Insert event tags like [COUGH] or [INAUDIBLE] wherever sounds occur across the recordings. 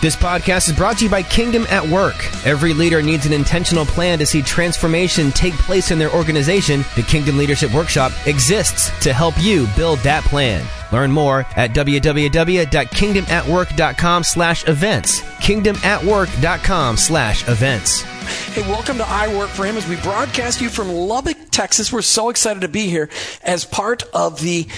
This podcast is brought to you by Kingdom at Work. Every leader needs an intentional plan to see transformation take place in their organization. The Kingdom Leadership Workshop exists to help you build that plan. Learn more at www.kingdomatwork.com slash events. kingdomatwork.com slash events. Hey, welcome to I Work for Him as we broadcast you from Lubbock, Texas. We're so excited to be here as part of the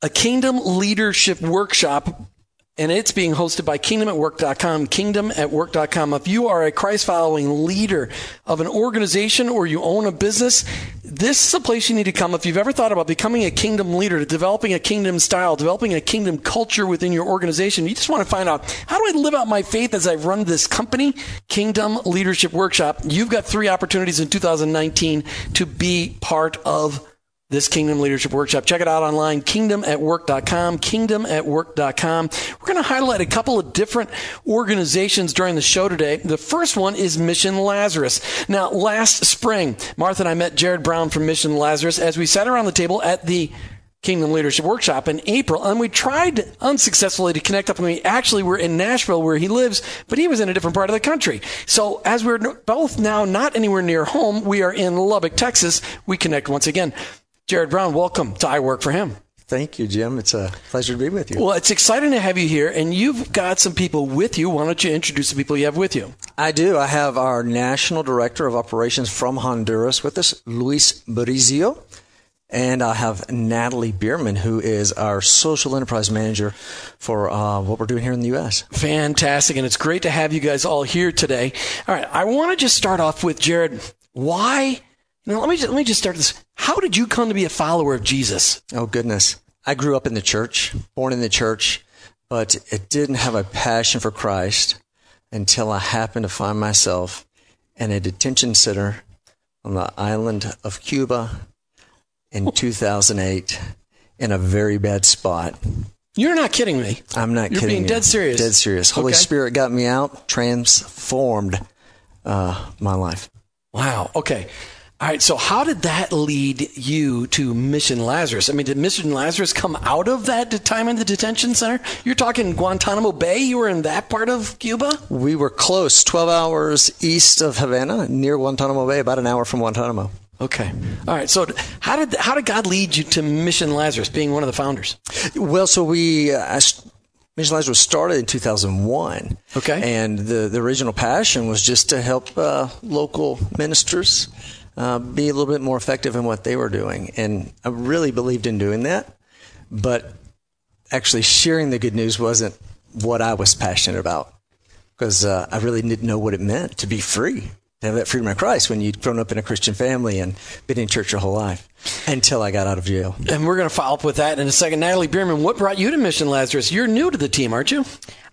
a Kingdom Leadership Workshop and it's being hosted by kingdomatwork.com, kingdomatwork.com. If you are a Christ following leader of an organization or you own a business, this is a place you need to come. If you've ever thought about becoming a kingdom leader, developing a kingdom style, developing a kingdom culture within your organization, you just want to find out how do I live out my faith as I run this company? Kingdom Leadership Workshop. You've got three opportunities in 2019 to be part of this Kingdom Leadership Workshop. Check it out online, kingdomatwork.com, kingdomatwork.com. We're going to highlight a couple of different organizations during the show today. The first one is Mission Lazarus. Now, last spring, Martha and I met Jared Brown from Mission Lazarus as we sat around the table at the Kingdom Leadership Workshop in April, and we tried unsuccessfully to connect up with me. Actually, we're in Nashville where he lives, but he was in a different part of the country. So as we're both now not anywhere near home, we are in Lubbock, Texas. We connect once again. Jared Brown, welcome to I Work for Him. Thank you, Jim. It's a pleasure to be with you. Well, it's exciting to have you here, and you've got some people with you. Why don't you introduce the people you have with you? I do. I have our National Director of Operations from Honduras with us, Luis Brizio. And I have Natalie Bierman, who is our social enterprise manager for uh, what we're doing here in the U.S. Fantastic. And it's great to have you guys all here today. All right. I want to just start off with Jared. Why now, let me just, let me just start this. How did you come to be a follower of Jesus? Oh goodness, I grew up in the church, born in the church, but it didn't have a passion for Christ until I happened to find myself in a detention center on the island of Cuba in 2008 in a very bad spot. You're not kidding me. I'm not kidding. You're being you. dead serious. Dead serious. Holy Okay. Spirit got me out, transformed uh, my life. Wow. Okay. All right. So, how did that lead you to Mission Lazarus? I mean, did Mission Lazarus come out of that time in the detention center? You're talking Guantanamo Bay. You were in that part of Cuba. We were close, 12 hours east of Havana, near Guantanamo Bay, about an hour from Guantanamo. Okay. All right. So, how did how did God lead you to Mission Lazarus, being one of the founders? Well, so we, uh, Mission Lazarus started in 2001. Okay. And the, the original passion was just to help uh, local ministers uh, be a little bit more effective in what they were doing. And I really believed in doing that. But actually, sharing the good news wasn't what I was passionate about because uh, I really didn't know what it meant to be free, to have that freedom of Christ when you'd grown up in a Christian family and been in church your whole life until I got out of jail. And we're going to follow up with that in a second. Natalie Bierman, what brought you to Mission Lazarus? You're new to the team, aren't you?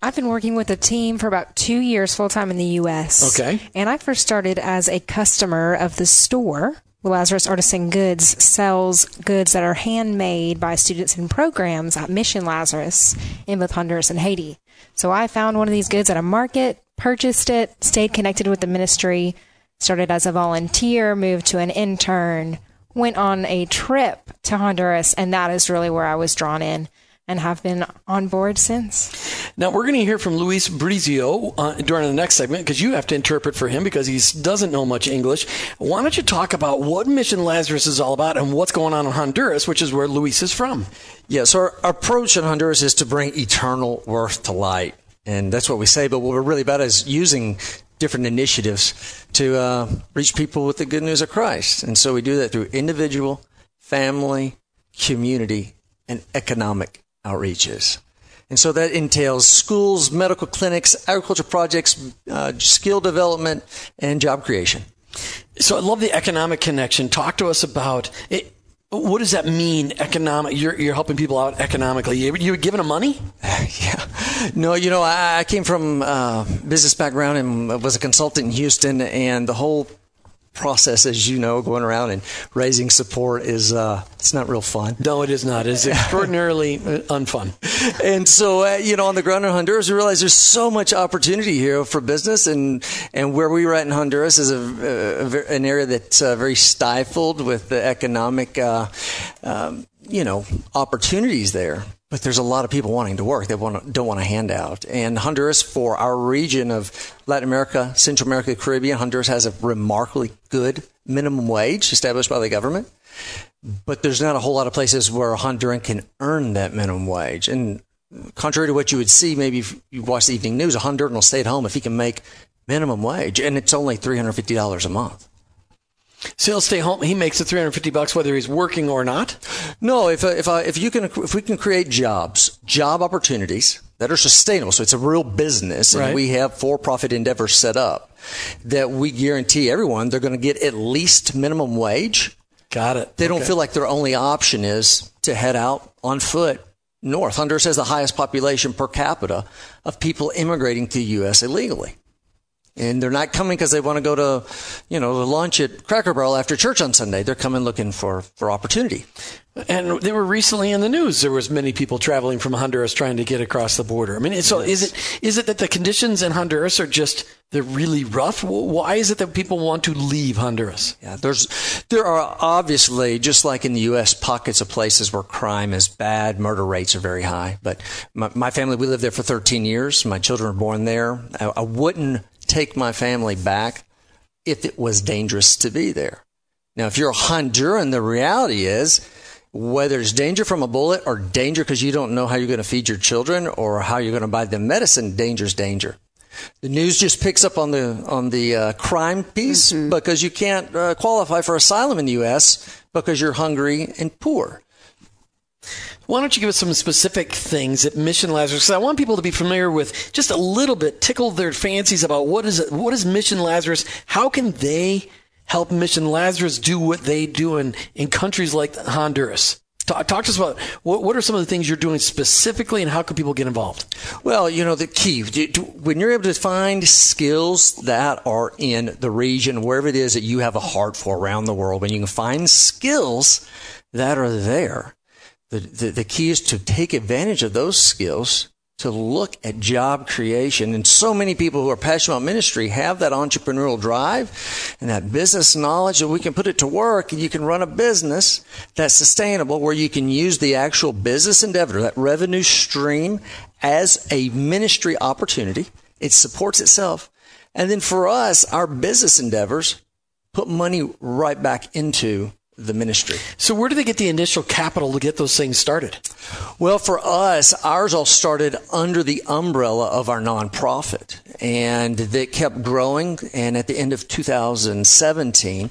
I've been working with the team for about two years full time in the U.S. Okay. And I first started as a customer of the store. Lazarus Artisan Goods sells goods that are handmade by students in programs at Mission Lazarus in both Honduras and Haiti. So I found one of these goods at a market, purchased it, stayed connected with the ministry, started as a volunteer, moved to an intern, went on a trip to Honduras, and that is really where I was drawn in and have been on board since. Now we're going to hear from Luis Brizio uh, during the next segment because you have to interpret for him because he doesn't know much English. Why don't you talk about what Mission Lazarus is all about and what's going on in Honduras, which is where Luis is from? Yeah, so our, our approach in Honduras is to bring eternal worth to light. And that's what we say, but what we're really about is using different initiatives to uh, reach people with the good news of Christ. And so we do that through individual, family, community, and economic outreaches. And so that entails schools, medical clinics, agriculture projects, uh, skill development, and job creation. So I love the economic connection. Talk to us about it. What does that mean? Economic? You're, you're helping people out economically. You, you were giving them money? [LAUGHS] yeah. No, you know, I, I came from uh, business background and was a consultant in Houston, and the whole process, as you know, going around and raising support is uh, it's not real fun. No, it is not. It's extraordinarily uh, unfun. [LAUGHS] And so, uh, you know, on the ground in Honduras, we realize there's so much opportunity here for business, and and where we were at in Honduras is a, a, an area that's uh, very stifled with the economic, uh, um, you know, opportunities there. But there's a lot of people wanting to work. They want don't want a handout. And Honduras, for our region of Latin America, Central America, Caribbean, Honduras has a remarkably good minimum wage established by the government. But there's not a whole lot of places where a Honduran can earn that minimum wage. And contrary to what you would see, maybe if you watch the evening news, a Honduran will stay at home if he can make minimum wage, and it's only $350 a month. So he'll stay home. He makes the 350 bucks whether he's working or not. No, if uh, if uh, if you can if we can create jobs, job opportunities that are sustainable, so it's a real business, and Right. we have for-profit endeavors set up that we guarantee everyone they're going to get at least minimum wage. Got it. They don't feel like their only option is to head out on foot north. Honduras has the highest population per capita of people immigrating to the U.S. illegally. And they're not coming because they want to go to, you know, the lunch at Cracker Barrel after church on Sunday. They're coming looking for, for opportunity. And they were recently in the news. There was many people traveling from Honduras trying to get across the border. I mean, so is it is it that the conditions in Honduras are just they're really rough? Why is it that people want to leave Honduras? Yeah, there's there are obviously just like in the U.S. pockets of places where crime is bad, murder rates are very high. But my, my family, we lived there for 13 years. My children were born there. I, I wouldn't take my family back if it was dangerous to be there. Now, if you're a Honduran, the reality is whether it's danger from a bullet or danger because you don't know how you're going to feed your children or how you're going to buy them medicine, danger's danger. The news just picks up on the on the uh, crime piece because you can't uh, qualify for asylum in the U.S. because you're hungry and poor. Why don't you give us some specific things at Mission Lazarus? Because I want people to be familiar with just a little bit, tickle their fancies about what is it, what is Mission Lazarus? How can they help Mission Lazarus do what they do in, in countries like Honduras? Talk, talk to us about what, what are some of the things you're doing specifically, and how can people get involved? Well, you know, the key, when you're able to find skills that are in the region, wherever it is that you have a heart for around the world, when you can find skills that are there, the, the, the key is to take advantage of those skills to look at job creation. And so many people who are passionate about ministry have that entrepreneurial drive and that business knowledge that we can put it to work and you can run a business that's sustainable where you can use the actual business endeavor, that revenue stream as a ministry opportunity. It supports itself. And then for us, our business endeavors put money right back into the ministry. So, where do they get the initial capital to get those things started? Well, for us, ours all started under the umbrella of our nonprofit, and that kept growing. And at the end of 2017,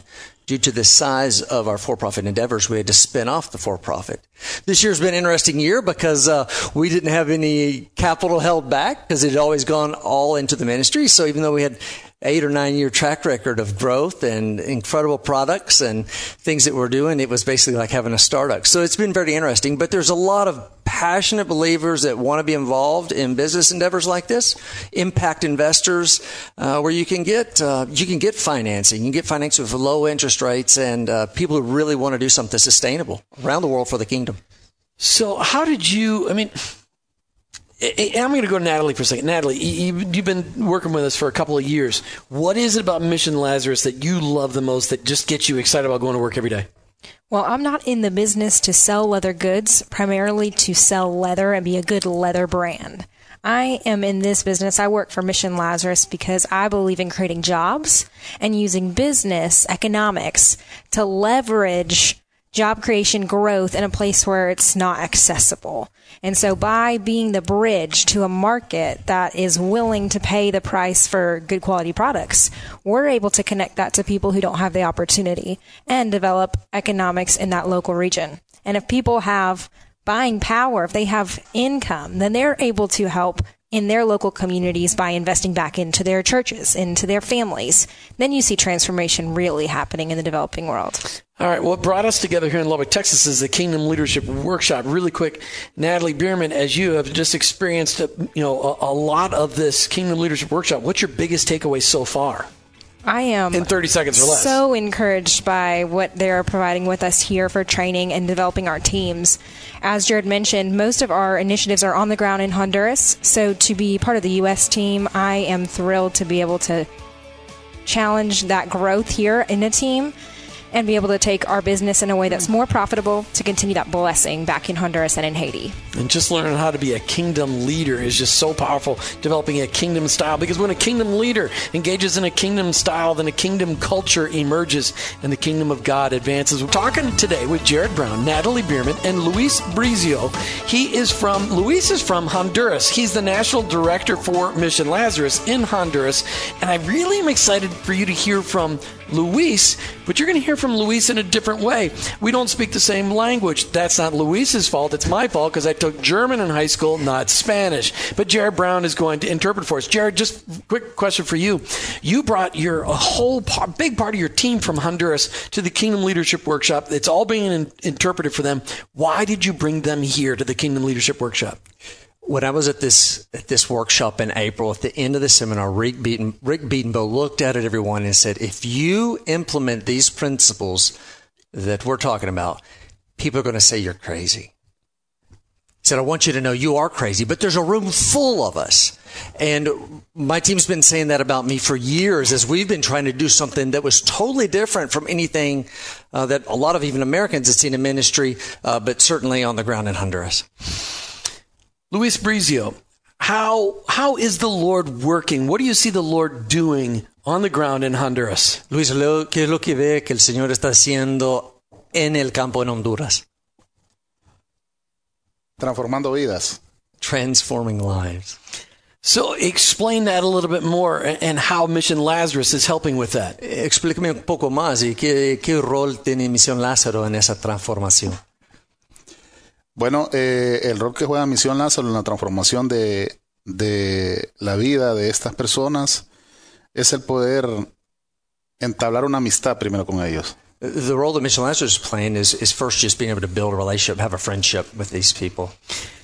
due to the size of our for-profit endeavors, we had to spin off the for-profit. This year's been an interesting year because uh, we didn't have any capital held back because it had always gone all into the ministry. So even though we had eight or nine year track record of growth and incredible products and things that we're doing, it was basically like having a startup. So it's been very interesting, but there's a lot of passionate believers that want to be involved in business endeavors like this, impact investors, uh, where you can get, uh, you can get financing, you can get financing with low interest rates and, uh, people who really want to do something sustainable around the world for the kingdom. So, how did you? I mean, I'm going to go to Natalie for a second. Natalie, you- you- you've been working with us for a couple of years. What is it about Mission Lazarus that you love the most that just gets you excited about going to work every day? Well, I'm not in the business to sell leather goods, primarily to sell leather and be a good leather brand. I am in this business. I work for Mission Lazarus because I believe in creating jobs and using business economics to leverage job creation growth in a place where it's not accessible. And so by being the bridge to a market that is willing to pay the price for good quality products, we're able to connect that to people who don't have the opportunity and develop economics in that local region. And if people have buying power, if they have income, then they're able to help in their local communities by investing back into their churches, into their families. Then you see transformation really happening in the developing world. All right. What brought us together here in Lubbock, Texas, is the Kingdom Leadership Workshop. Really quick, Natalie Bierman, as you have just experienced, you know, a, a lot of this Kingdom Leadership Workshop. What's your biggest takeaway so far? I am In 30 seconds or less. so encouraged by what they're providing with us here for training and developing our teams. As Jared mentioned, most of our initiatives are on the ground in Honduras. So to be part of the U.S. team, I am thrilled to be able to challenge that growth here in a team. And be able to take our business in a way that's more profitable to continue that blessing back in Honduras and in Haiti. And just learning how to be a kingdom leader is just so powerful, developing a kingdom style. Because when a kingdom leader engages in a kingdom style, then a kingdom culture emerges and the kingdom of God advances. We're talking today with Jared Brown, Natalie Bierman, and Luis Brizio. He is from, Luis is from Honduras. He's the national director for Mission Lazarus in Honduras. And I really am excited for you to hear from Luis, but you're going to hear from Luis in a different way. We don't speak the same language. That's not Luis's fault. It's my fault because I took German in high school, not Spanish. But Jared Brown is going to interpret for us. Jared, just quick question for you. You brought your a whole big part of your team from Honduras to the Kingdom Leadership Workshop. It's all being in, interpreted for them. Why did you bring them here to the Kingdom Leadership Workshop? When I was at this at this workshop in April, at the end of the seminar, Rick, Beaton, Rick Beatonbow looked at everyone and said, "If you implement these principles that we're talking about, people are going to say you're crazy." He said, "I want you to know you are crazy, but there's a room full of us." And my team's been saying that about me for years as we've been trying to do something that was totally different from anything uh, that a lot of even Americans had seen in ministry, uh, but certainly on the ground in Honduras. Luis Brizio, how how is the Lord working? What do you see the Lord doing on the ground in Honduras? Luis, ¿qué es lo que ve que el Señor está haciendo en el campo en Honduras? Transformando vidas. Transforming lives. So explain that a little bit more and how Mission Lazarus is helping with that. Explícame un poco más y qué, qué rol tiene Misión Lázaro en esa transformación. Bueno, eh, el rol que juega Misión Lázaro en la transformación de, de la vida de estas personas es el poder entablar una amistad primero con ellos. The role that Mission Lazarus is playing is, is first just being able to build a relationship, have a friendship with these people.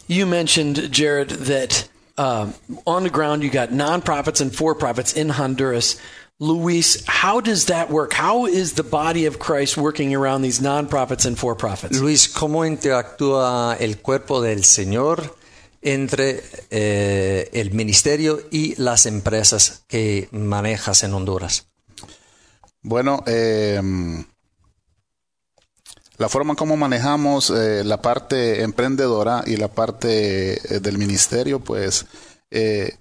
You mentioned, Jared, that uh, on the ground you got nonprofits and for profits in Honduras. Luis, how does that work? How is the body of Christ working around these nonprofits and for profits? Luis, ¿cómo interactúa el cuerpo del Señor entre eh, el ministerio y las empresas que manejas en Honduras? Bueno, eh, la forma como manejamos eh, la parte emprendedora y la parte eh, del ministerio, pues eh,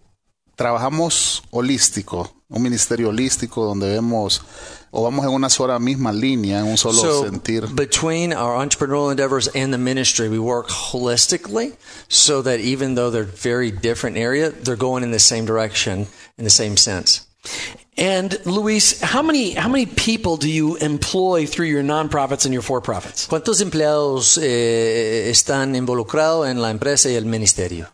trabajamos holístico, un ministerio holístico donde vemos o vamos en una sola misma línea, en un solo so, sentir. Between our entrepreneurial endeavors and the ministry, we work holistically so that even though they're very different area, they're going in the same direction in the same sense. And Luis, how many how many people do you employ through your nonprofits and your for-profits? ¿Cuántos empleados eh, están involucrados en la empresa y el ministerio?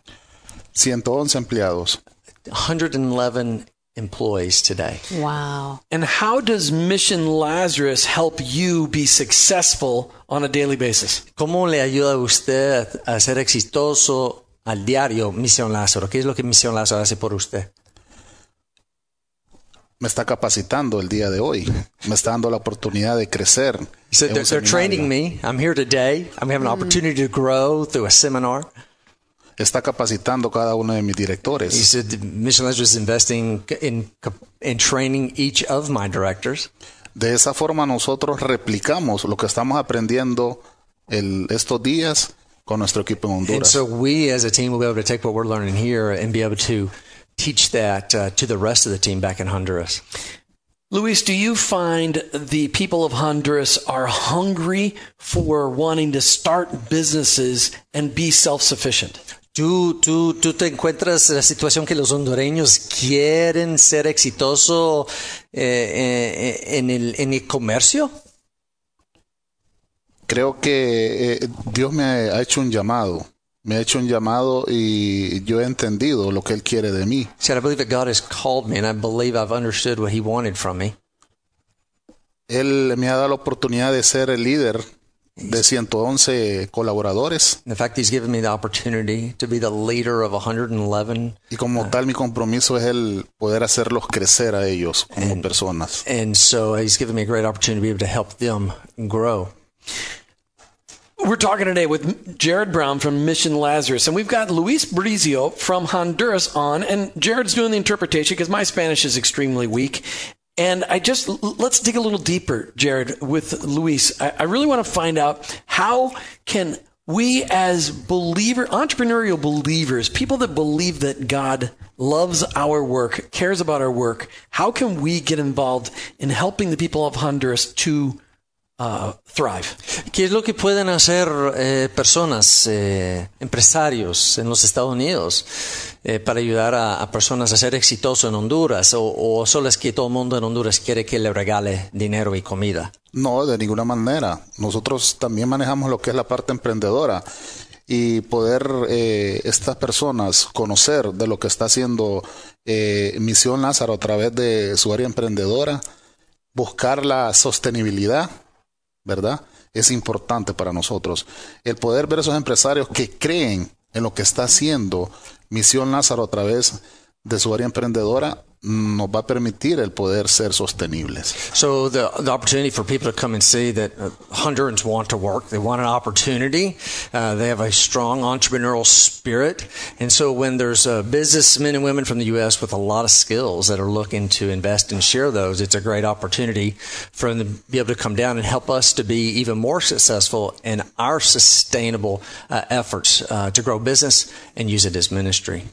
111 empleados. 111 employees today. Wow. And how does Mission Lazarus help you be successful on a daily basis? ¿Cómo le ayuda a usted a ser exitoso al diario Misión Lázaro? ¿Qué es lo que Misión Lázaro hace por usted? Me está capacitando el día de hoy. Me está dando la oportunidad de crecer. So they're, they're training me. I'm here today. I'm having an mm. opportunity to grow through a seminar. Está capacitando cada uno de mis He said Mission Lazarus is investing in, in training each of my directors. De esa forma nosotros replicamos lo que estamos aprendiendo el- estos días con nuestro equipo en And Honduras. so we as a team will be able to take what we're learning here and be able to teach that uh, to the rest of the team back in Honduras. Luis, do you find the people of Honduras are hungry for wanting to start businesses and be self-sufficient? ¿Tú, tú, ¿Tú te encuentras en la situación que los hondureños quieren ser exitosos eh, eh, en, el, en el comercio? Creo que eh, Dios me ha hecho un llamado. Me ha hecho un llamado y yo he entendido lo que Él quiere de mí. Said, I believe that God has called me and I believe I've understood what He wanted from me. Él me ha dado la oportunidad de ser el líder de 111 colaboradores In fact, He's given me the opportunity to be the leader of 111. y como uh, tal mi compromiso es el poder hacerlos crecer a ellos como personas. And so He's given me a great opportunity to be able to help them grow. We're talking today with Jared Brown from Mission Lazarus, and we've got Luis Brizio from Honduras on, and Jared's doing the interpretation because my Spanish is extremely weak. And I just let's dig a little deeper, Jared, with Luis. I, I really want to find out how can we as believer entrepreneurial believers, people that believe that God loves our work, cares about our work, how can we get involved in helping the people of Honduras to ¿Qué es lo que pueden hacer eh, personas, eh, empresarios en los Estados Unidos eh, para ayudar a, personas a ser exitosos en Honduras? ¿O, o solo que todo el mundo en Honduras quiere que le regale dinero y comida? No, de ninguna manera. Nosotros también manejamos lo que es la parte emprendedora y poder estas personas conocer de lo que está haciendo Misión Lázaro a través de su área emprendedora, buscar la sostenibilidad, ¿verdad? Es importante para nosotros. El poder ver esos empresarios que creen en lo que está haciendo Misión Lázaro a través de su área emprendedora nos va a permitir el poder ser sostenibles. So the, the opportunity for people to come and see that uh, Hondurans want to work, they want an opportunity, uh, they have a strong entrepreneurial spirit, and so when there's uh, businessmen and women from the U.S. with a lot of skills that are looking to invest and share those, it's a great opportunity for them to be able to come down and help us to be even more successful in our sustainable uh, efforts uh, to grow business and use it as ministry.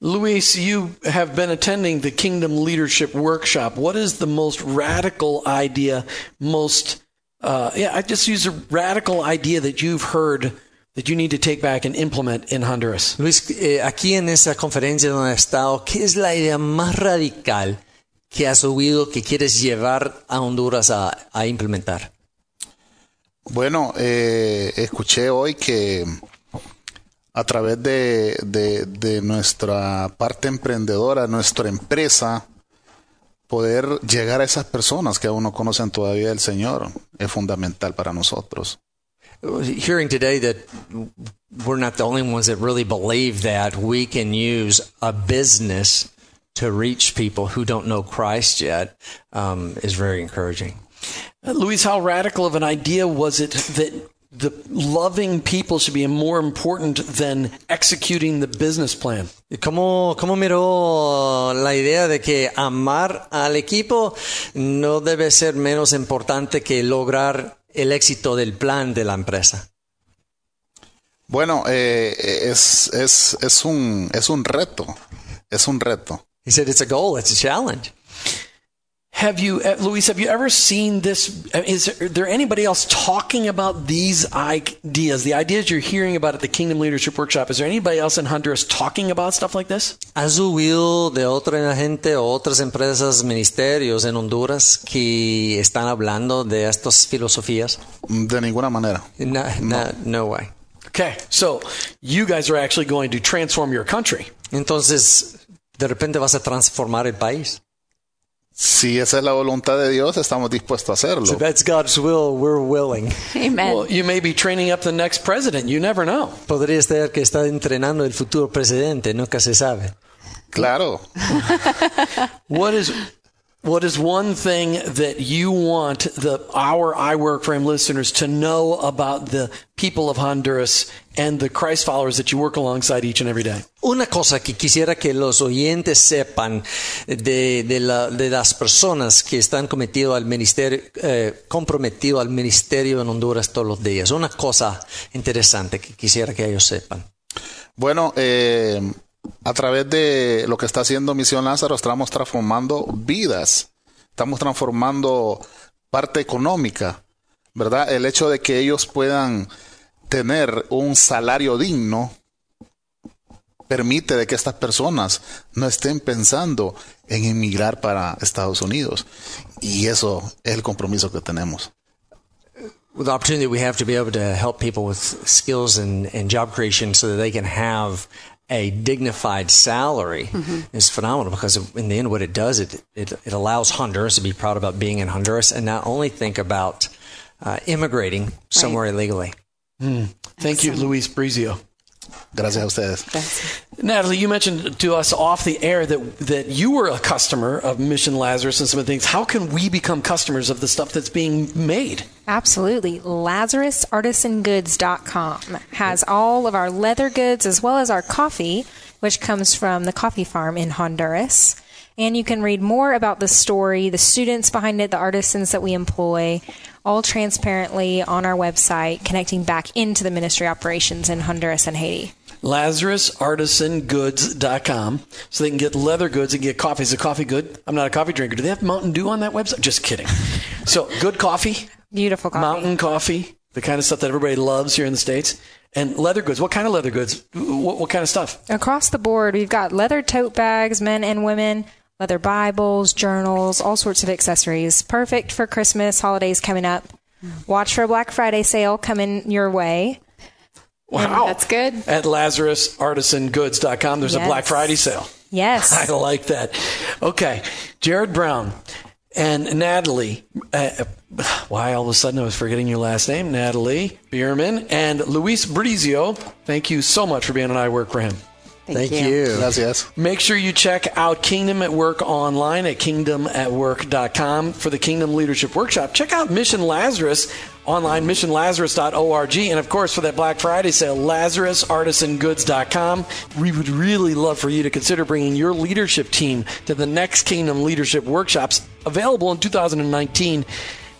Luis, you have been attending the Kingdom Leadership Workshop. What is the most radical idea, most, uh, yeah, I just use a radical idea that you've heard that you need to take back and implement in Honduras? Luis, eh, aquí en esa conferencia donde has estado, ¿qué es la idea más radical que has oído que quieres llevar a Honduras a, a implementar? Bueno, eh, escuché hoy que a través de, de, de nuestra parte emprendedora, nuestra empresa, poder llegar a esas personas que aún no conocen todavía el Señor es fundamental para nosotros. Hearing today that we're not the only ones that really believe that we can use a business to reach people who don't know Christ yet um, is very encouraging. Luis, how radical of an idea was it that the loving people should be more important than executing the business plan? ¿Y ¿Cómo, ¿Cómo miró la idea de que amar al equipo no debe ser menos importante que lograr el éxito del plan de la empresa? Bueno, eh, es, es, es, un, es un reto, es un reto. He said it's a goal, it's a challenge. Have you, uh, Luis, have you ever seen this? uh, Is there anybody else talking about these ideas, the ideas you're hearing about at the Kingdom Leadership Workshop? Is there anybody else in Honduras talking about stuff like this? ¿Has oído de otra gente o otras empresas, ministerios en Honduras que están hablando de estas filosofías? De ninguna manera. No, no, no way. Okay, so you guys are actually going to transform your country. Entonces, de repente vas a transformar el país. Si esa es la voluntad de Dios, estamos dispuestos a hacerlo. So that's God's will, we're willing. Amen. Well, you may be training up the next president. You never know. Podría ser que está entrenando el futuro presidente, nunca se sabe. Claro. [LAUGHS] What is what is one thing that you want the our I work for him listeners to know about the people of Honduras and the Christ followers that you work alongside each and every day? Una cosa que quisiera que los oyentes sepan de, de, la- de las personas que están cometido al ministerio, eh, comprometido al ministerio en Honduras todos los días. Una cosa interesante que quisiera que ellos sepan. Bueno, eh, a través de lo que está haciendo Misión Lázaro, estamos transformando vidas, estamos transformando parte económica, ¿verdad? El hecho de que ellos puedan tener un salario digno permite de que estas personas no estén pensando en emigrar para Estados Unidos. Y eso es el compromiso que tenemos. the opportunity we have to be able to help people with skills and, and job creation so that they can have a dignified salary is phenomenal because in the end what it does it, it, it allows honduras to be proud about being in honduras and not only think about uh, immigrating somewhere illegally Mm. Thank you, Luis Brizio. Gracias a ustedes. Natalie, you mentioned to us off the air that that you were a customer of Mission Lazarus and some of the things. How can we become customers of the stuff that's being made? Absolutely. LazarusArtisanGoods.com has all of our leather goods as well as our coffee, which comes from the coffee farm in Honduras. And you can read more about the story, the students behind it, the artisans that we employ, all transparently on our website, connecting back into the ministry operations in Honduras and Haiti. LazarusArtisanGoods.com so they can get leather goods and get coffee. Is a coffee good? I'm not a coffee drinker. Do they have Mountain Dew on that website? Just kidding. So good coffee, Beautiful coffee. mountain coffee, the kind of stuff that everybody loves here in the States. And leather goods. What kind of leather goods? What, what kind of stuff? Across the board, we've got leather tote bags, men and women, leather Bibles, journals, all sorts of accessories. Perfect for Christmas, holidays coming up. Watch for a Black Friday sale coming your way. Wow. That's good. At LazarusArtisanGoods.com, there's a Black Friday sale. Yes. [LAUGHS] I like that. Okay. Jared Brown and Natalie. Uh, why all of a sudden I was forgetting your last name? Natalie Bierman and Luis Brizio. Thank you so much for being on I Work for Him. Thank you. Gracias. Make sure you check out Kingdom at Work online at kingdomatwork.com for the Kingdom Leadership Workshop. Check out Mission Lazarus online, missionlazarus.org. And of course, for that Black Friday sale, lazarusartisangoods.com. We would really love for you to consider bringing your leadership team to the next Kingdom Leadership Workshops available in 2019.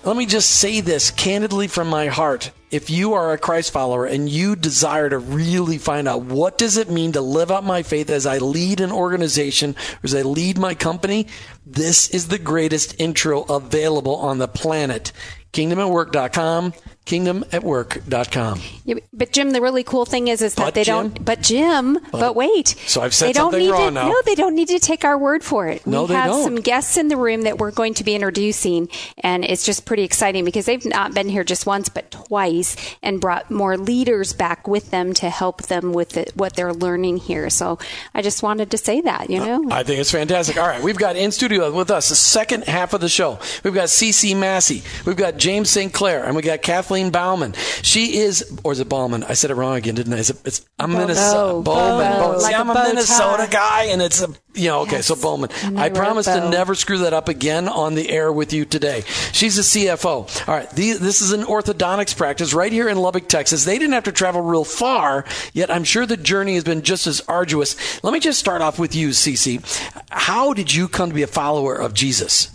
Let me just say this candidly from my heart. If you are a Christ follower and you desire to really find out what does it mean to live out my faith as I lead an organization or as I lead my company, this is the greatest intro available on the planet. Kingdomatwork.com, kingdomatwork.com. Yeah, but Jim, the really cool thing is, is that But they Jim? don't. But Jim, but, wait. So I've said they don't something need wrong to, now. No, they don't need to take our word for it. No, we they have don't. some guests in the room that we're going to be introducing, and it's just pretty exciting because they've not been here just once but twice, and brought more leaders back with them to help them with the, what they're learning here. So I just wanted to say that, you uh, know. I think it's fantastic. All right, we've got in studio with us the second half of the show. We've got CC Massey, we've got James St. Clair, and we got Kathleen Bauman. She is, or is it Bauman? I said it wrong again, didn't I? Is it, it's, I'm Minnesota. Uh, Bo. Bowman. Bo. Bowman. See, Like a I'm a tie. Minnesota guy, and it's a, you know, okay, so Bowman. I I promise to never screw that up again on the air with you today. She's a CFO. All right, this is an orthodontics practice right here in Lubbock, Texas. They didn't have to travel real far, yet I'm sure the journey has been just as arduous. Let me just start off with you, Cece. How did you come to be a follower of Jesus?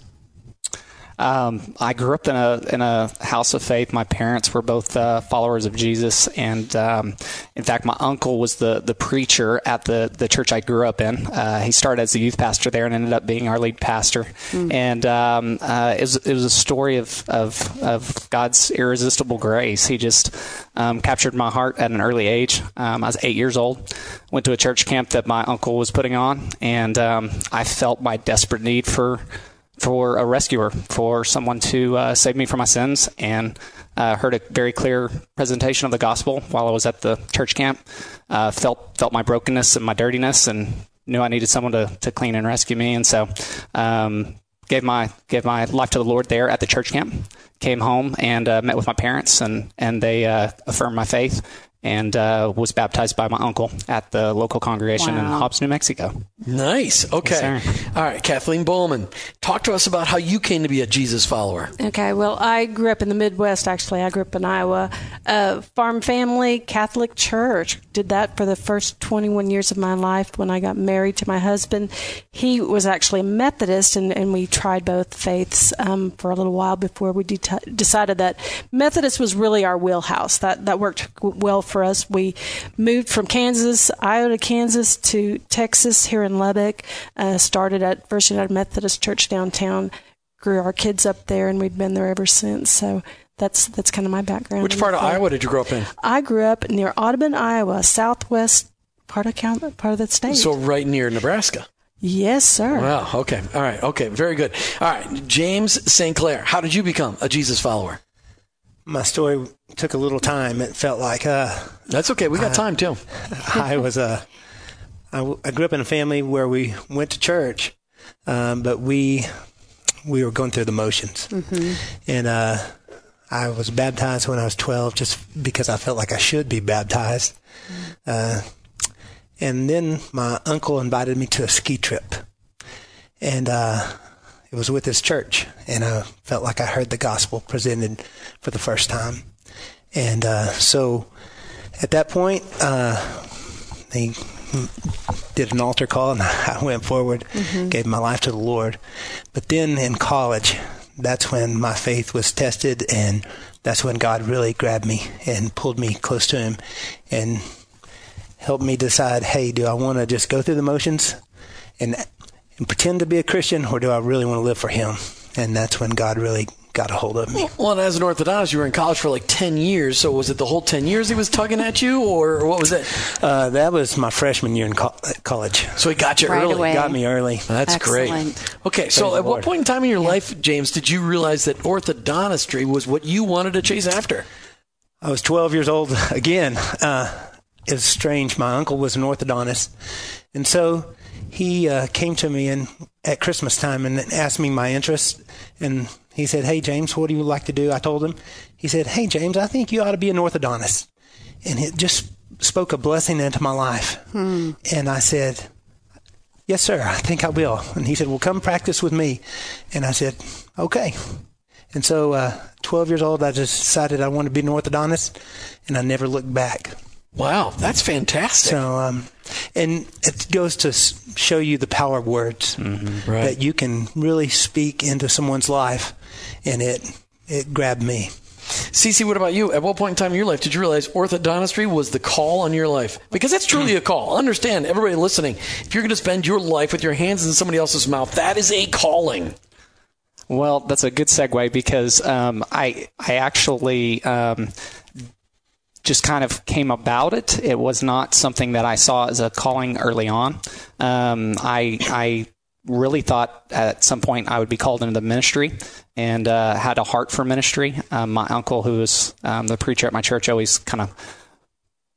Um, I grew up in a in a house of faith. My parents were both uh, followers of Jesus, and um, in fact, my uncle was the the preacher at the the church I grew up in. Uh, he started as a youth pastor there and ended up being our lead pastor. And um, uh, it was it was a story of of of God's irresistible grace. He just um, captured my heart at an early age. Um, I was eight years old. Went to a church camp that my uncle was putting on, and um, I felt my desperate need for for a rescuer, for someone to uh, save me from my sins, and uh, heard a very clear presentation of the gospel while I was at the church camp. Uh, felt felt my brokenness and my dirtiness, and knew I needed someone to, to clean and rescue me. And so, um, gave my gave my life to the Lord there at the church camp. Came home and uh, met with my parents, and and they uh, affirmed my faith. And uh, was baptized by my uncle at the local congregation in Hobbs, New Mexico. Nice. Okay. Yes, All right, Kathleen Bowman, talk to us about how you came to be a Jesus follower. Okay, well, I grew up in the Midwest, actually. I grew up in Iowa. Uh, farm family, Catholic church. Did that for the first 21 years of my life when I got married to my husband. He was actually a Methodist, and, and we tried both faiths um, for a little while before we de- decided that Methodist was really our wheelhouse. That, that worked well for us. We moved from Kansas, Iowa to Kansas to Texas here in Lubbock. Uh, started at First United Methodist Church downtown grew our kids up there, and we've been there ever since. So that's that's kind of my background. Which part of Iowa did you grow up in? I grew up near Audubon, Iowa, southwest part of count, part of that state. So right near Nebraska. yes, sir. Wow. Okay. All right. Okay. Very good. All right. James St. Clair, how did you become a Jesus follower? My story took a little time. It felt like uh, That's okay. We got time too. [LAUGHS] I was uh, I, w- I grew up in a family where we went to church, um, but we we were going through the motions, and uh, I was baptized when I was twelve, just because I felt like I should be baptized. Uh, and then my uncle invited me to a ski trip, and uh, it was with his church, and I felt like I heard the gospel presented for the first time, and uh, so at that point, uh, he did an altar call and [LAUGHS] I went forward, gave my life to the Lord. But then in college, that's when my faith was tested and that's when God really grabbed me and pulled me close to Him and helped me decide, hey, do I want to just go through the motions and, and pretend to be a Christian or do I really want to live for Him? And that's when God really got a hold of me. Well, and as an orthodontist, you were in college for like 10 years. So was it the whole 10 years he was tugging at you, or what was it? Uh, that was my freshman year in co- college. So he got you Right early. away. Got me early. That's great. Excellent. Okay, so at the what point in time in your life, James, did you realize that orthodontistry was what you wanted to chase after? I was 12 years old [LAUGHS] again. Uh, it was strange. My uncle was an orthodontist, and so he uh, came to me and at Christmas time and asked me my interest. And he said, "Hey James, what do you like to do?" I told him. He said, "Hey James, I think you ought to be an orthodontist." And it just spoke a blessing into my life. And I said, "Yes, sir. I think I will." And he said, "Well, come practice with me." And I said, "Okay." And so, uh, 12 years old, I just decided I wanted to be an orthodontist, and I never looked back. Wow, that's fantastic. So, um, and it goes to show you the power of words Right. that you can really speak into someone's life, and it it grabbed me. Cece, what about you? At what point in time in your life did you realize orthodontistry was the call on your life? Because that's truly a call. Understand, everybody listening, if you're going to spend your life with your hands in somebody else's mouth, that is a calling. Well, that's a good segue because um, I I actually um, just kind of came about it. It was not something that I saw as a calling early on. Um, I I really thought at some point I would be called into the ministry and uh, had a heart for ministry. Um, my uncle, who was um, the preacher at my church, always kind of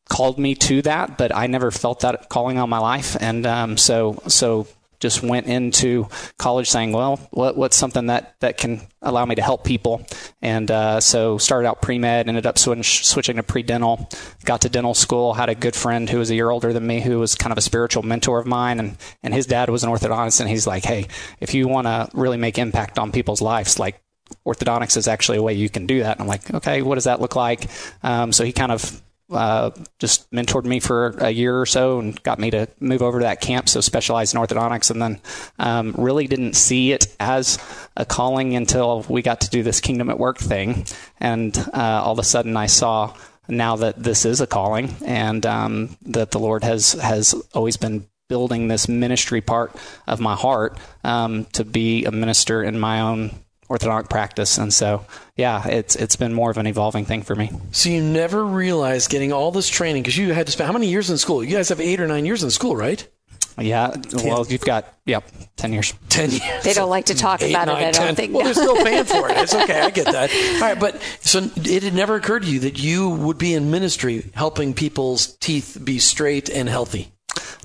called me to that, but I never felt that calling on my life, and um, so so just went into college saying, well, what, what's something that that can allow me to help people, and uh, so started out pre med, ended up switch, switching to pre dental, got to dental school, had a good friend who was a year older than me who was kind of a spiritual mentor of mine, and and his dad was an orthodontist, and he's like, hey, if you want to really make impact on people's lives, like orthodontics is actually a way you can do that. And I'm like, okay, what does that look like? Um, so he kind of uh, just mentored me for a year or so and got me to move over to that camp. So specialized in orthodontics, and then um, really didn't see it as a calling until we got to do this Kingdom at Work thing, and uh, all of a sudden I saw now that this is a calling and um, that the Lord has has always been building this ministry part of my heart um, to be a minister in my own orthodontic practice and so yeah it's it's been more of an evolving thing for me So you never realized getting all this training because you had to spend how many years in school? You guys have eight or nine years in school, right? yeah well you've got yep 10 years Ten years. They don't like to talk Eight, about nine, it. I don't 10. think. Well, they're still paying for it. It's okay. I get that. All right, but so it had never occurred to you that you would be in ministry helping people's teeth be straight and healthy.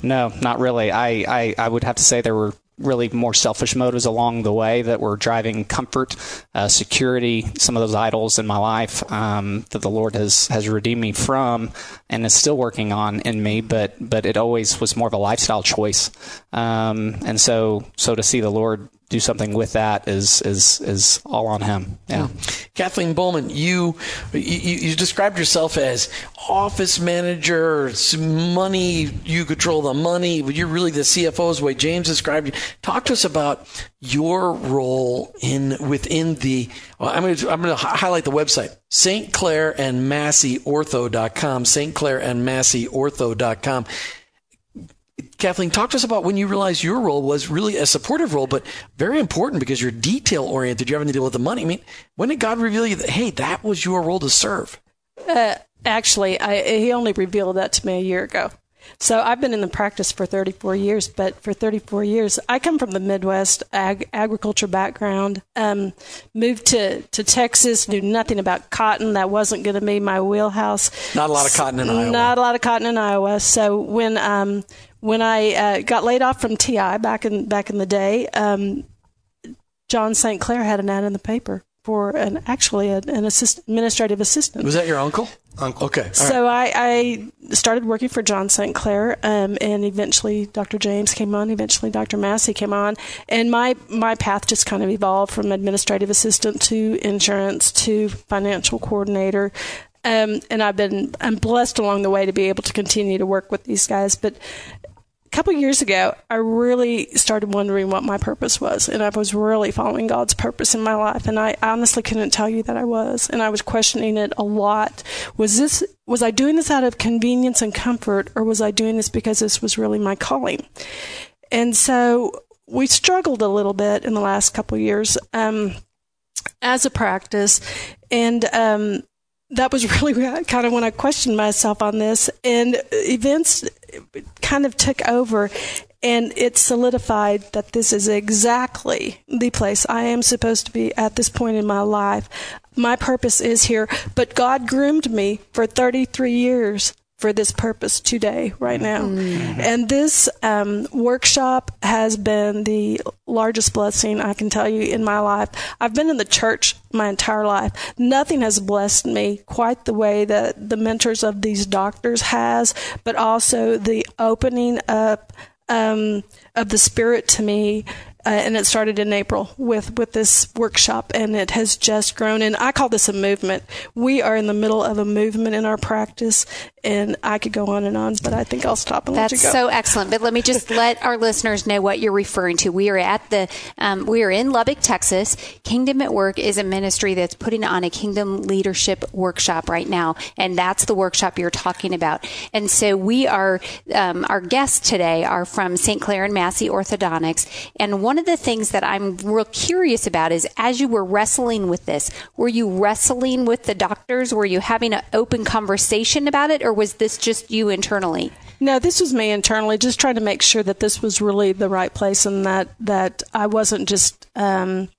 No, not really. I, I, I would have to say there were really more selfish motives along the way that were driving comfort, uh, security, some of those idols in my life um, that the Lord has has redeemed me from and is still working on in me. But but it always was more of a lifestyle choice, um, and so so to see the Lord do something with that is is is all on Him. Yeah. Kathleen Bowman, you, you you described yourself as office manager, money. You control the money, but you're really the CFO's way. James described you. Talk to us about your role in within the. Well, I'm going to I'm going to highlight the website St. Clair and Massey Ortho.com. St. Clair and Massey Ortho.com. Kathleen, talk to us about when you realized your role was really a supportive role, but very important because you're detail oriented. You're having to deal with the money. I mean, when did God reveal you that, hey, that was your role to serve? Uh, actually, I, he only revealed that to me a year ago. So I've been in the practice for 34 years, but for 34 years, I come from the Midwest ag- agriculture background. Um, moved to, to Texas, knew nothing about cotton. That wasn't going to be my wheelhouse. Not a lot of cotton in Iowa. Not a lot of cotton in Iowa. So when um, when I uh, got laid off from TI back in back in the day, um, John St. Clair had an ad in the paper for an actually an, an assist, administrative assistant. Was that your uncle? Uncle. Okay. all right. So I, I started working for John St. Clair, um, and eventually Dr. James came on. Eventually Dr. Massey came on, and my my path just kind of evolved from administrative assistant to insurance to financial coordinator. Um, and I've been I'm blessed along the way to be able to continue to work with these guys. But a couple years ago, I really started wondering what my purpose was, and I was really following God's purpose in my life, and I honestly couldn't tell you that I was, and I was questioning it a lot. Was this was I doing this out of convenience and comfort, or was I doing this because this was really my calling? And so we struggled a little bit in the last couple years um, as a practice, and um, that was [LAUGHS] really kind of when I questioned myself on this. And events kind of took over, and it solidified that this is exactly the place I am supposed to be at this point in my life. My purpose is here, but God groomed me for 33 years for this purpose today, right now. Mm-hmm. And this um, workshop has been the largest blessing I can tell you in my life. I've been in the church my entire life. Nothing has blessed me quite the way that the mentors of these doctors has, but also the opening up um, of the Spirit to me uh, and it started in April with with this workshop, and it has just grown. And I call this a movement. We are in the middle of a movement in our practice, and I could go on and on, but I think I'll stop and That's let you go. so excellent. But let me just let our listeners know what you're referring to. We are at the um, we are in Lubbock, Texas. Kingdom at Work is a ministry that's putting on a Kingdom Leadership workshop right now, and that's the workshop you're talking about. And so we are um, our guests today are from St. Clair and Massey Orthodontics, and one one of the things that I'm real curious about is as you were wrestling with this, were you wrestling with the doctors? Were you having an open conversation about it, or was this just you internally? No, this was me internally, just trying to make sure that this was really the right place and that that I wasn't just um,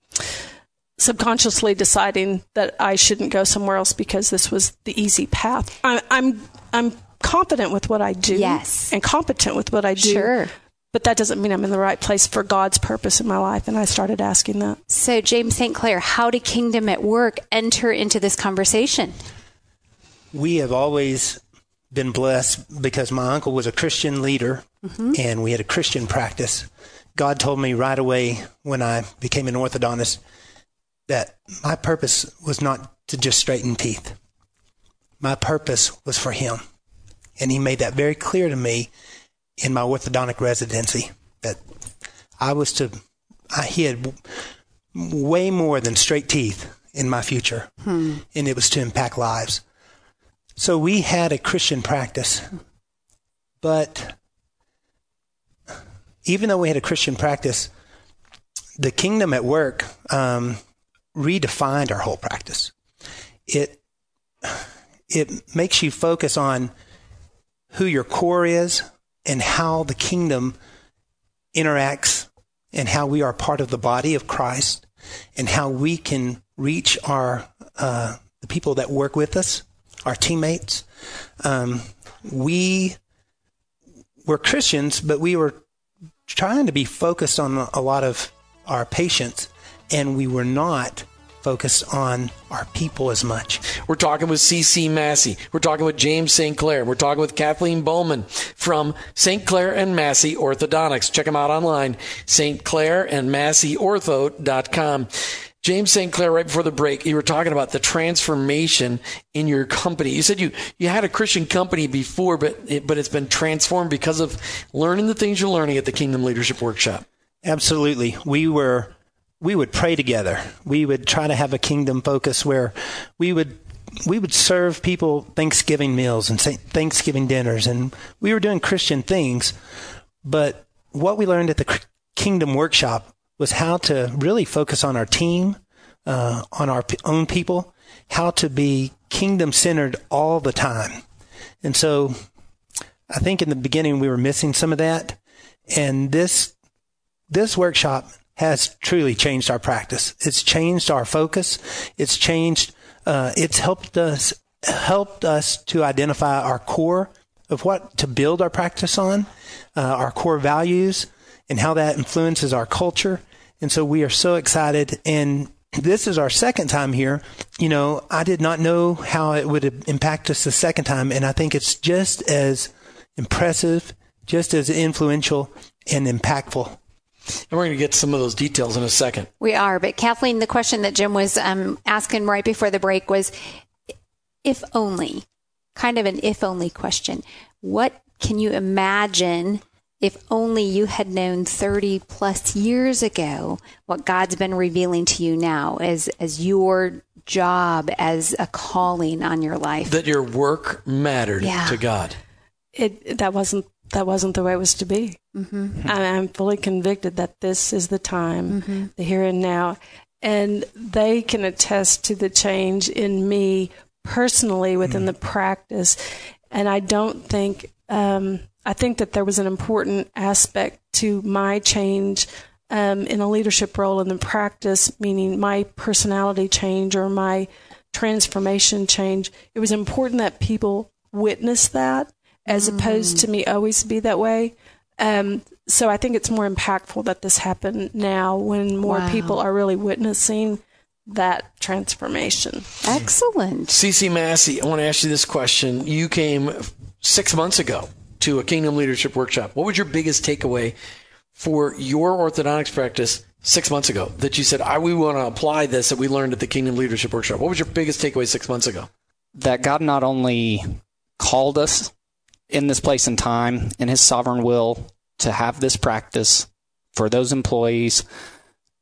subconsciously deciding that I shouldn't go somewhere else because this was the easy path. I, I'm I'm confident with what I do, yes, and competent with what I do. Sure but that doesn't mean I'm in the right place for God's purpose in my life. And I started asking that. So, James St. Clair, how did Kingdom at Work enter into this conversation? We have always been blessed because my uncle was a Christian leader mm-hmm. and we had a Christian practice. God told me right away when I became an orthodontist that my purpose was not to just straighten teeth. My purpose was for Him. And He made that very clear to me in my orthodontic residency that I was to, I, he had way more than straight teeth in my future, hmm. and it was to impact lives. So we had a Christian practice, but even though we had a Christian practice, the kingdom at work um, redefined our whole practice. It it makes you focus on who your core is, and how the kingdom interacts and how we are part of the body of Christ and how we can reach our uh, the people that work with us, our teammates. Um, we were Christians, but we were trying to be focused on a lot of our patients, and we were not focused on our people as much. We're talking with CC Massey. We're talking with James St. Clair. We're talking with Kathleen Bowman from St. Clair and Massey Orthodontics. Check them out online, St. Clair and MasseyOrtho.com. James St. Clair, right before the break, you were talking about the transformation in your company. You said you, you had a Christian company before, but it, but it's been transformed because of learning the things you're learning at the Kingdom Leadership Workshop. Absolutely. We were we would pray together. We would try to have a kingdom focus where we would we would serve people Thanksgiving meals and Thanksgiving dinners, and we were doing Christian things. But what we learned at the Kingdom Workshop was how to really focus on our team, uh, on our own people, how to be kingdom centered all the time. And so I think in the beginning we were missing some of that. And this, this workshop has truly changed our practice. It's changed our focus. It's changed, uh, it's helped us, helped us to identify our core of what to build our practice on, uh, our core values, and how that influences our culture. And so we are so excited. And this is our second time here. You know, I did not know how it would impact us the second time. And I think it's just as impressive, just as influential and impactful and we're going to get some of those details in a second. We are. But Kathleen, the question that Jim was um, asking right before the break was if only, kind of an if only question. What can you imagine if only you had known 30 plus years ago what God's been revealing to you now as, as your job, as a calling on your life? That your work mattered Yeah. to God. it that wasn't that wasn't the way it was to be. Mm-hmm. I, I'm fully convicted that this is the time, the here and now, and they can attest to the change in me personally within the practice. And I don't think um, I think that there was an important aspect to my change. Um, in a leadership role in the practice, meaning my personality change or my transformation change, it was important that people witness that as opposed to me always be that way. Um, so I think it's more impactful that this happened now when more Wow. people are really witnessing that transformation. Excellent. CC Massey, I want to ask you this question. You came six months ago to a Kingdom Leadership Workshop. What was your biggest takeaway for your orthodontics practice six months ago that you said, I, we want to apply this that we learned at the Kingdom Leadership Workshop? What was your biggest takeaway six months ago? that God not only called us in this place and time in his sovereign will to have this practice for those employees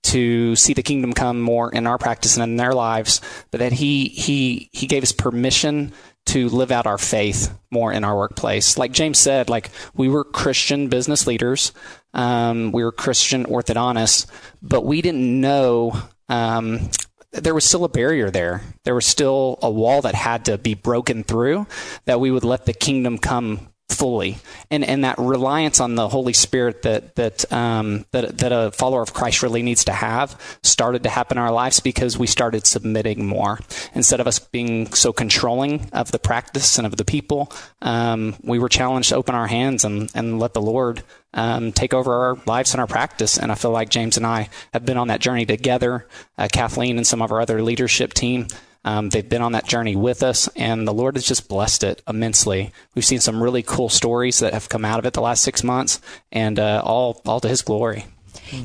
to see the kingdom come more in our practice and in their lives, but that he he he gave us permission to live out our faith more in our workplace. Like James said, like we were Christian business leaders, um, we were Christian orthodontists, but we didn't know um, there was still a barrier there. There was still a wall that had to be broken through that we would let the kingdom come fully and and that reliance on the holy spirit that that um that that a follower of christ really needs to have started to happen in our lives because we started submitting more instead of us being so controlling of the practice and of the people um we were challenged to open our hands and and let the lord um, take over our lives and our practice. And I feel like James and I have been on that journey together. Uh, Kathleen and some of our other leadership team, um, they've been on that journey with us, and the Lord has just blessed it immensely. We've seen some really cool stories that have come out of it the last six months, and uh, all all to His glory.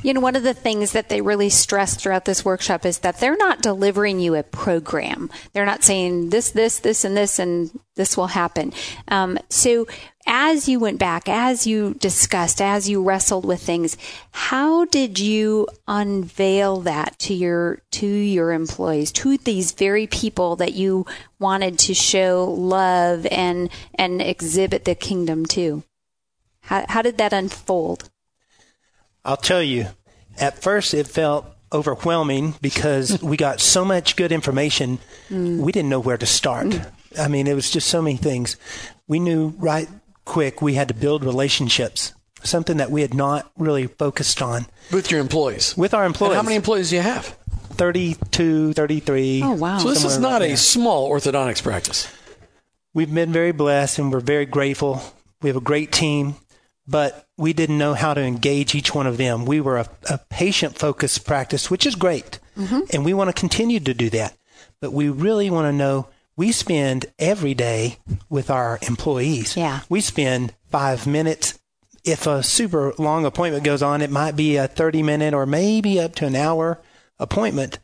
You know, one of the things that they really stress throughout this workshop is that they're not delivering you a program. They're not saying this, this, this, and this, and this will happen. Um, so, as you went back, as you discussed, as you wrestled with things, how did you unveil that to your to your employees, to these very people that you wanted to show love and and exhibit the kingdom to? How, how did that unfold? I'll tell you, at first it felt overwhelming because [LAUGHS] we got so much good information, mm. we didn't know where to start. Mm. I mean, it was just so many things. We knew right quick we had to build relationships, something that we had not really focused on With your employees. with our And employees. how many employees do you have? 32, 33. Oh wow! So this is not right a there. small orthodontics practice. We've been very blessed and we're very grateful. We have a great team, but we didn't know how to engage each one of them. We were a, a patient focused practice, which is great. Mm-hmm. And we want to continue to do that. But we really want to know we spend every day with our employees. Yeah. We spend five minutes. If a super long appointment goes on, it might be a 30 minute or maybe up to an hour appointment.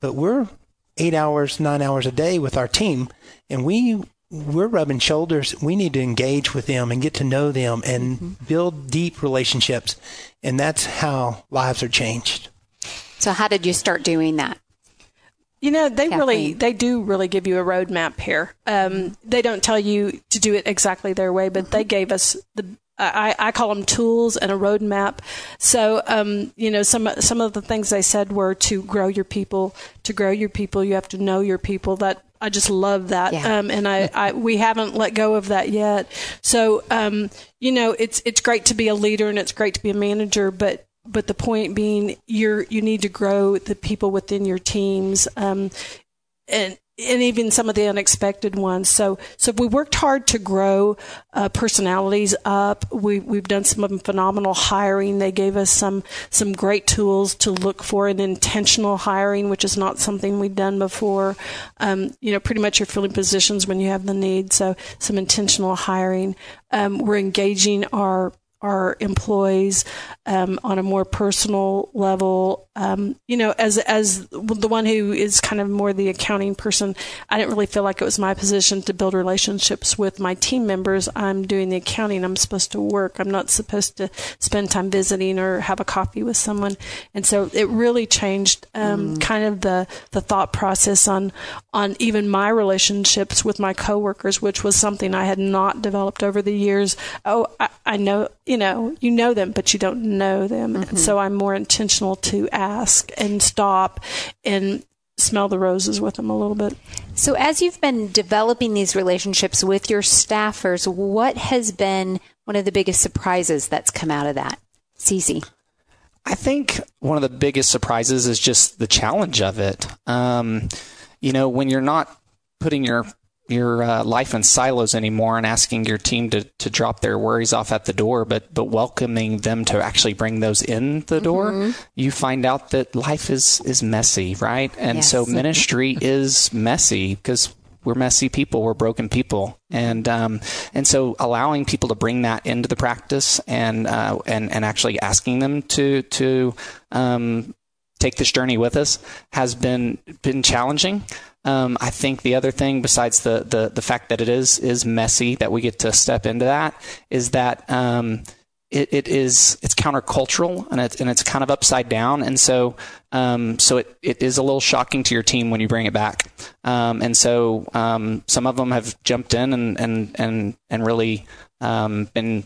But we're eight hours, nine hours a day with our team, and we we're rubbing shoulders. We need to engage with them and get to know them and build deep relationships, and that's how lives are changed. So how did you start doing that? You know, they really, they do really give you a roadmap here. Um, they don't tell you to do it exactly their way, but they gave us the, I, I call them tools and a roadmap. So, um, you know, some, some of the things they said were to grow your people, to grow your people, you have to know your people. That, I just love that. Yeah. Um, and I, I, we haven't let go of that yet. So, um, you know, it's, it's great to be a leader and it's great to be a manager, but, but the point being, you're you need to grow the people within your teams, um, and and even some of the unexpected ones. So so we worked hard to grow uh, personalities up. We we've done some phenomenal hiring. They gave us some some great tools to look for an intentional hiring, which is not something we've done before. Um, you know, pretty much you're filling positions when you have the need. So some intentional hiring. Um, we're engaging our our employees um, on a more personal level. Um, you know, as as the one who is kind of more the accounting person, I didn't really feel like it was my position to build relationships with my team members. I'm doing the accounting. I'm supposed to work. I'm not supposed to spend time visiting or have a coffee with someone. And so it really changed um, mm. kind of the the thought process on on even my relationships with my coworkers, which was something I had not developed over the years. Oh, I, I know, you know, you know them, but you don't know them. Mm-hmm. And so I'm more intentional to ask ask and stop and smell the roses with them a little bit. So, as you've been developing these relationships with your staffers, what has been one of the biggest surprises that's come out of that? Cece. I think one of the biggest surprises is just the challenge of it. Um, you know, when you're not putting your your uh, life in silos anymore and asking your team to, to drop their worries off at the door, but but welcoming them to actually bring those in the door, mm-hmm. you find out that life is is messy, right? And yes. so ministry [LAUGHS] is messy because we're messy people, we're broken people, and um, and so allowing people to bring that into the practice and uh, and and actually asking them to to um, take this journey with us has been been challenging. Um, I think the other thing, besides the, the the fact that it is is messy, that we get to step into that, is that um, it, it is it's countercultural and it's and it's kind of upside down, and so um, so it, it is a little shocking to your team when you bring it back, um, and so um, some of them have jumped in and and and and really um, been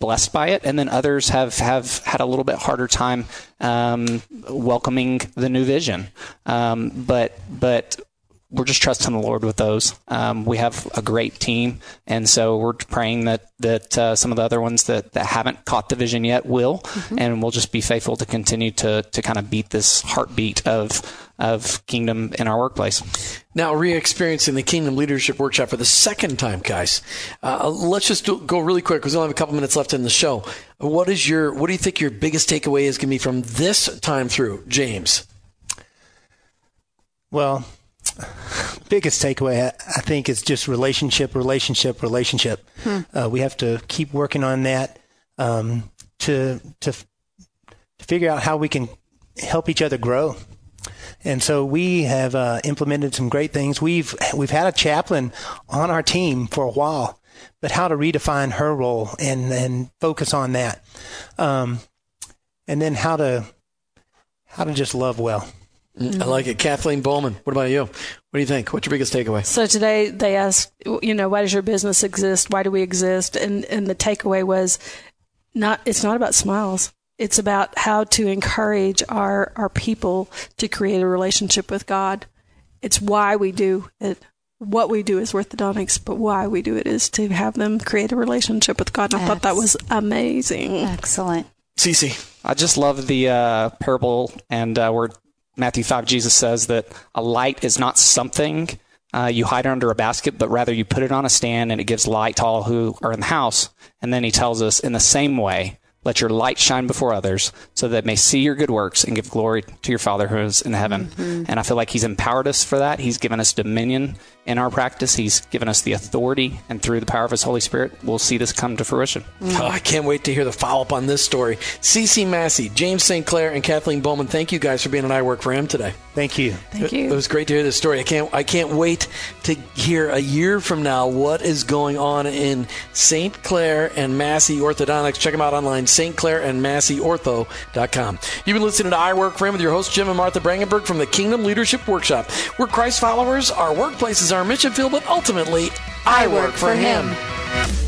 blessed by it, and then others have have had a little bit harder time um, welcoming the new vision. Um, but but we're just trusting the Lord with those. Um, we have a great team, and so we're praying that that uh, some of the other ones that, that haven't caught the vision yet will, mm-hmm. and we'll just be faithful to continue to to kind of beat this heartbeat of of kingdom in our workplace. Now, re-experiencing the Kingdom Leadership Workshop for the second time, guys. Uh, let's just do, go really quick because we only have a couple minutes left in the show. What is your What do you think your biggest takeaway is going to be from this time through, James? Well, biggest takeaway, I think, is just relationship, relationship, relationship. Hmm. Uh, we have to keep working on that um, to, to to figure out how we can help each other grow. And so we have uh, implemented some great things. We've we've had a chaplain on our team for a while, but how to redefine her role and and focus on that, um, and then how to how to just love well. I like it. Kathleen Bowman, what about you? What do you think? What's your biggest takeaway? So today they asked, you know, why does your business exist? Why do we exist? And and the takeaway was not it's not about smiles. It's about how to encourage our our people to create a relationship with God. It's why we do it. What we do is orthodontics, but why we do it is to have them create a relationship with God. And I thought that was amazing. Excellent. Cece. I just love the uh, parable and uh, where Matthew 5, Jesus says that a light is not something uh, you hide under a basket, but rather you put it on a stand and it gives light to all who are in the house. And then he tells us in the same way, let your light shine before others so that they may see your good works and give glory to your Father who is in heaven. Mm-hmm. And I feel like He's empowered us for that. He's given us dominion in our practice. He's given us the authority, and through the power of His Holy Spirit, we'll see this come to fruition. Mm-hmm. Oh, I can't wait to hear the follow up on this story. CC Massey, James St. Clair, and Kathleen Bowman, thank you guys for being an I Work for Him today. Thank you. Thank you. It, it was great to hear this story. I can't I can't wait to hear a year from now what is going on in St. Clair and Massey Orthodontics. Check them out online, St. Clair and MasseyOrtho.com. You've been listening to I Work for Him with your host Jim and Martha Brangenberg from the Kingdom Leadership Workshop. We're Christ followers. Our workplace is our mission field, but ultimately, I, work, work for him. him.